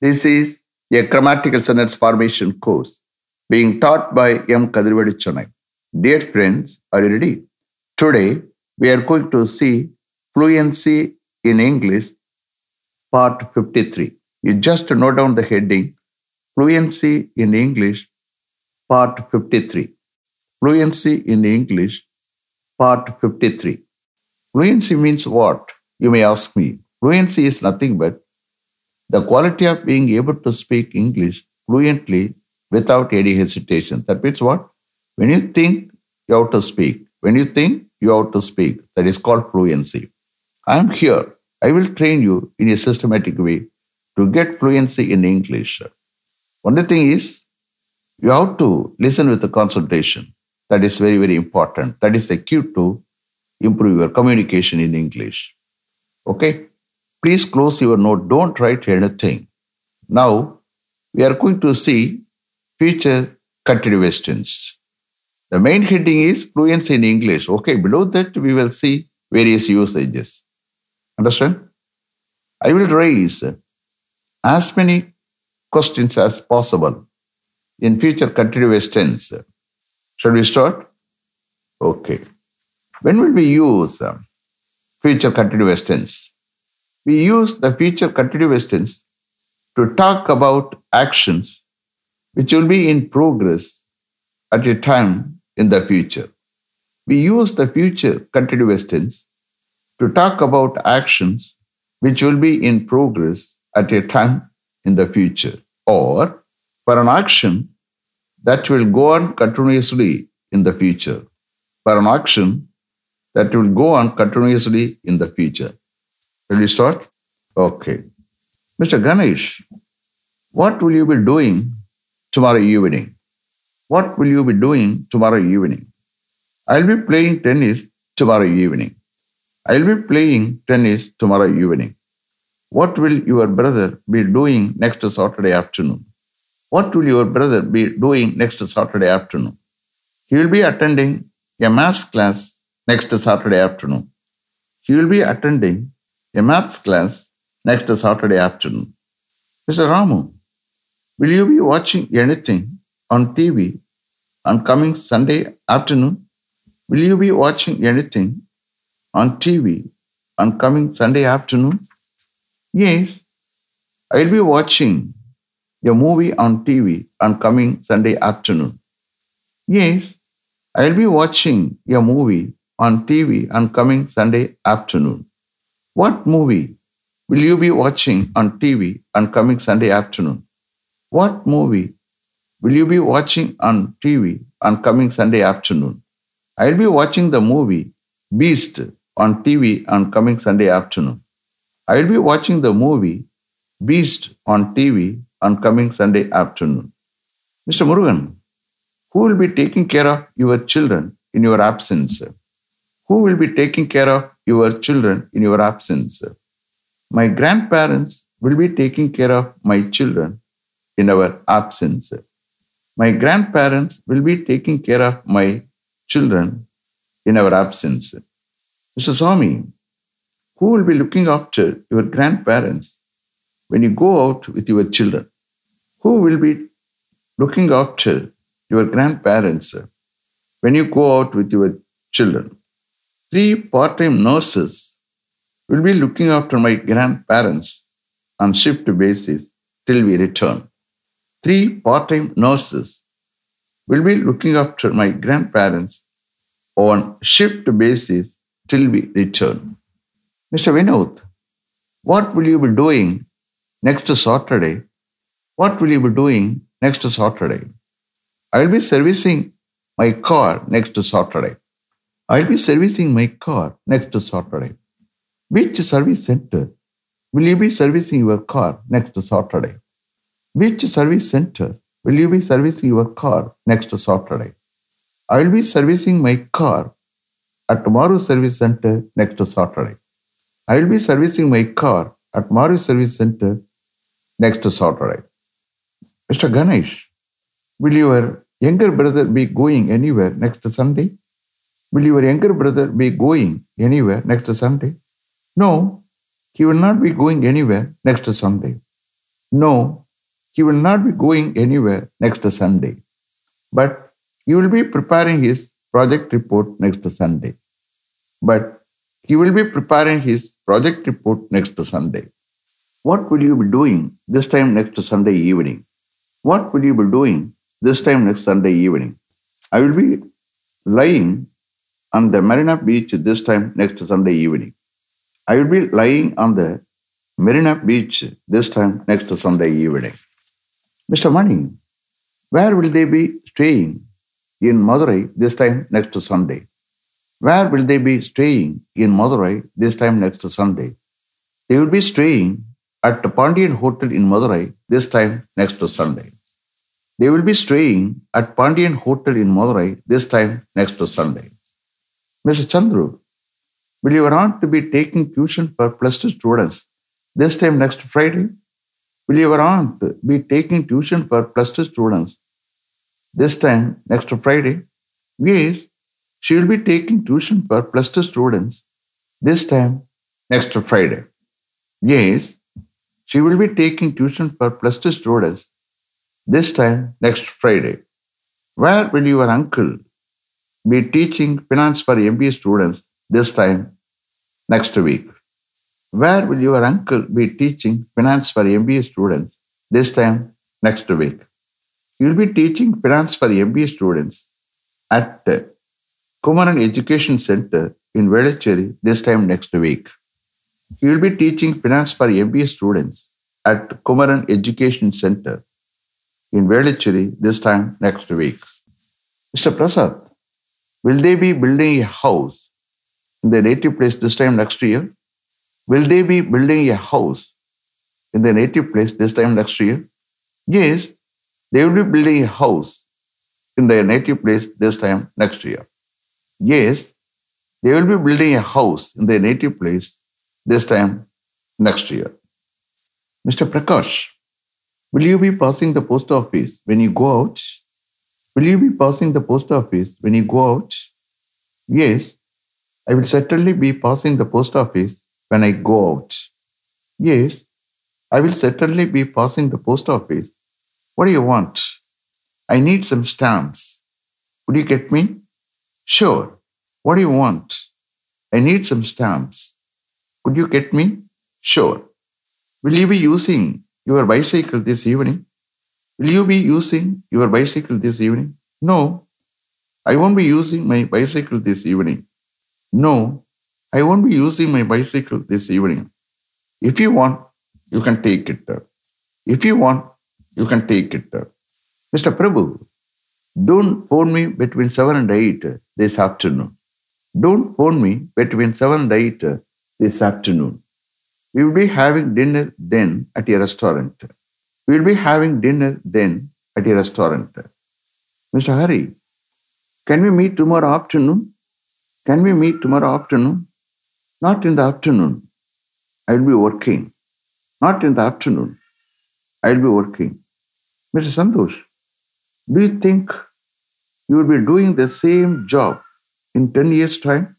This is a grammatical sentence formation course being taught by M. Kadirvadi Chennai. Dear friends, are you ready? Today, we are going to see fluency in English, part 53. You just note down the heading Fluency in English, part 53. Fluency in English, part 53. Fluency means what? You may ask me. Fluency is nothing but the quality of being able to speak English fluently without any hesitation. That means what? When you think, you have to speak. When you think, you have to speak. That is called fluency. I am here. I will train you in a systematic way to get fluency in English. Only thing is, you have to listen with the concentration. That is very, very important. That is the key to improve your communication in English. Okay? Please close your note. Don't write anything. Now, we are going to see future continuous tense. The main heading is fluency in English. Okay, below that we will see various usages. Understand? I will raise as many questions as possible in future continuous tense. Shall we start? Okay. When will we use future continuous tense? We use the future continuous tense to talk about actions which will be in progress at a time in the future. We use the future continuous tense to talk about actions which will be in progress at a time in the future, or for an action that will go on continuously in the future, for an action that will go on continuously in the future. Will we start? Okay. Mr. Ganesh, what will you be doing tomorrow evening? What will you be doing tomorrow evening? I'll be playing tennis tomorrow evening. I'll be playing tennis tomorrow evening. What will your brother be doing next Saturday afternoon? What will your brother be doing next Saturday afternoon? He will be attending a maths class next Saturday afternoon. He will be attending a maths class next Saturday afternoon. Mr. Ramu, will you be watching anything on TV on coming Sunday afternoon? Will you be watching anything on TV on coming Sunday afternoon? Yes, I'll be watching a movie on TV on coming Sunday afternoon. Yes, I'll be watching a movie on TV on coming Sunday afternoon. What movie will you be watching on TV on coming Sunday afternoon? What movie will you be watching on TV on coming Sunday afternoon? I'll be watching the movie Beast on TV on coming Sunday afternoon. I'll be watching the movie Beast on TV on coming Sunday afternoon. Mr. Murugan, who will be taking care of your children in your absence? Who will be taking care of your children in your absence? My grandparents will be taking care of my children in our absence. My grandparents will be taking care of my children in our absence. Mr. Swami, who will be looking after your grandparents when you go out with your children? Who will be looking after your grandparents when you go out with your children? Three part time nurses will be looking after my grandparents on shift basis till we return. Three part time nurses will be looking after my grandparents on shift basis till we return. Mr. Vinod, what will you be doing next Saturday? What will you be doing next Saturday? I'll be servicing my car next Saturday. I'll be servicing my car next Saturday. Which service center will you be servicing your car next Saturday? Which service center will you be servicing your car next Saturday? I will be servicing my car at Maru Service Center next Saturday. I will be servicing my car at Maru Service Center next Saturday. Mr. Ganesh, will your younger brother be going anywhere next Sunday? Will your younger brother be going anywhere next Sunday? No, he will not be going anywhere next Sunday. No, he will not be going anywhere next Sunday, but he will be preparing his project report next Sunday. But he will be preparing his project report next Sunday. What will you be doing this time next Sunday evening? What will you be doing this time next Sunday evening? I will be lying on the Marina Beach this time next Sunday evening. I will be lying on the Marina Beach this time next Sunday evening. Mr. Mani, where will they be staying in Madurai this time next Sunday? Where will they be staying in Madurai this time next Sunday? They will be staying at the Pandian Hotel in Madurai this time next Sunday. They will be staying at Pandian Hotel in Madurai this time next Sunday. Mr. Chandru, will you want to be taking tuition for plus two students this time next Friday? Will your aunt be taking tuition for plus two students this time next Friday? Yes, she will be taking tuition for plus two students this time next Friday. Yes, she will be taking tuition for plus two students this time next Friday. Where will your uncle be teaching finance for MBA students this time next week? Where will your uncle be teaching finance for MBA students this time next week? Will be teaching finance for MBA students at Kumaran Education Center in Velachery this time next week. He will be teaching finance for MBA students at Kumaran Education Center in Velachery this time next week. Mr. Prasad, will they be building a house in their native place this time next year? Will they be building a house in their native place this time next year? Yes, they will be building a house in their native place this time next year. Yes, they will be building a house in their native place this time next year. Mr. Prakash, will you be passing the post office when you go out? Will you be passing the post office when you go out? Yes, I will certainly be passing the post office when I go out. Yes, I will certainly be passing the post office. What do you want? I need some stamps. Would you get me? Sure. What do you want? I need some stamps. Could you get me? Sure. Will you be using your bicycle this evening? Will you be using your bicycle this evening? No, I won't be using my bicycle this evening. No, I won't be using my bicycle this evening. If you want, you can take it. If you want, you can take it. Mr. Prabhu, don't phone me between 7 and 8 this afternoon. Don't phone me between 7 and 8 this afternoon. We will be having dinner then at a restaurant. We will be having dinner then at a restaurant. Mr. Hari, can we meet tomorrow afternoon? Can we meet tomorrow afternoon? Not in the afternoon. I will be working. Not in the afternoon. I will be working. Mr. Santosh, do you think you will be doing the same job in 10 years' time?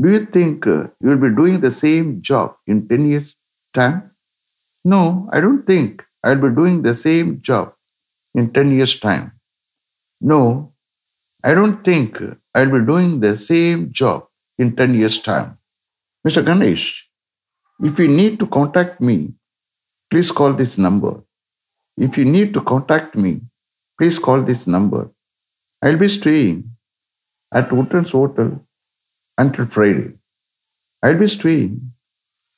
Do you think uh, you will be doing the same job in 10 years' time? No, I don't think I will be doing the same job in 10 years' time. No, I don't think I will be doing the same job in 10 years' time. Mr. Ganesh, if you need to contact me, please call this number. If you need to contact me, please call this number. I'll be staying at Woodlands Hotel until Friday. I'll be staying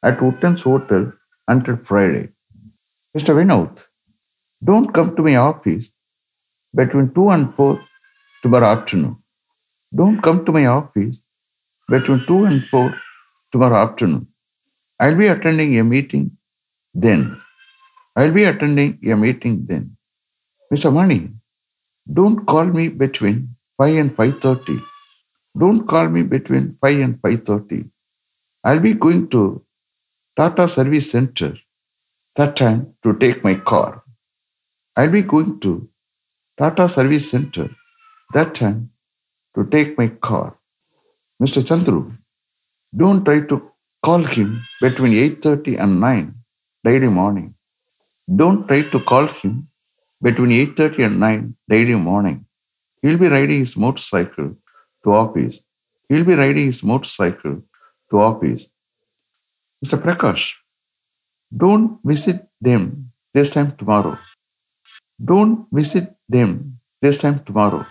at Woodlands Hotel until Friday. Mr. Vinod, don't come to my office between 2 and 4 tomorrow afternoon. Don't come to my office between 2 and 4 tomorrow afternoon. I'll be attending a meeting then. I'll be attending a meeting then. Mr. Mani, don't call me between 5 and 5.30. Don't call me between 5 and 5.30. I'll be going to Tata Service Center that time to take my car. I'll be going to Tata Service Center that time to take my car. Mr. Chandru, don't try to call him between 8.30 and 9 daily morning. Don't try to call him between 8.30 and 9 daily morning. He'll be riding his motorcycle to office. He'll be riding his motorcycle to office. Mr. Prakash, don't visit them this time tomorrow. Don't visit them this time tomorrow.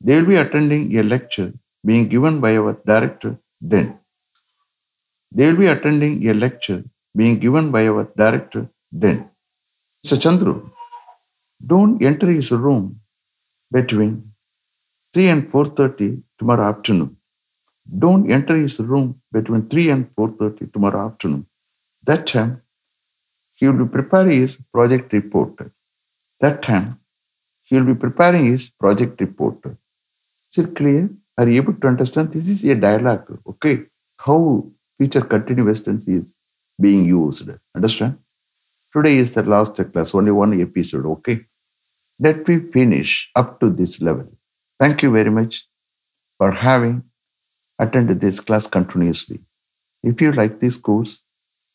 They will be attending a lecture being given by our director then. They will be attending a lecture being given by our director then. Mr. Chandru, don't enter his room between 3 and 4.30 tomorrow afternoon. Don't enter his room between 3 and 4.30 tomorrow afternoon. That time, he will be preparing his project report. That time, he will be preparing his project report. Is it clear? Are you able to understand? This is a dialogue, okay? How future continuous tense is being used. Understand? Today is the last class, only one episode, okay? Let me finish up to this level. Thank you very much for having attended this class continuously. If you like this course,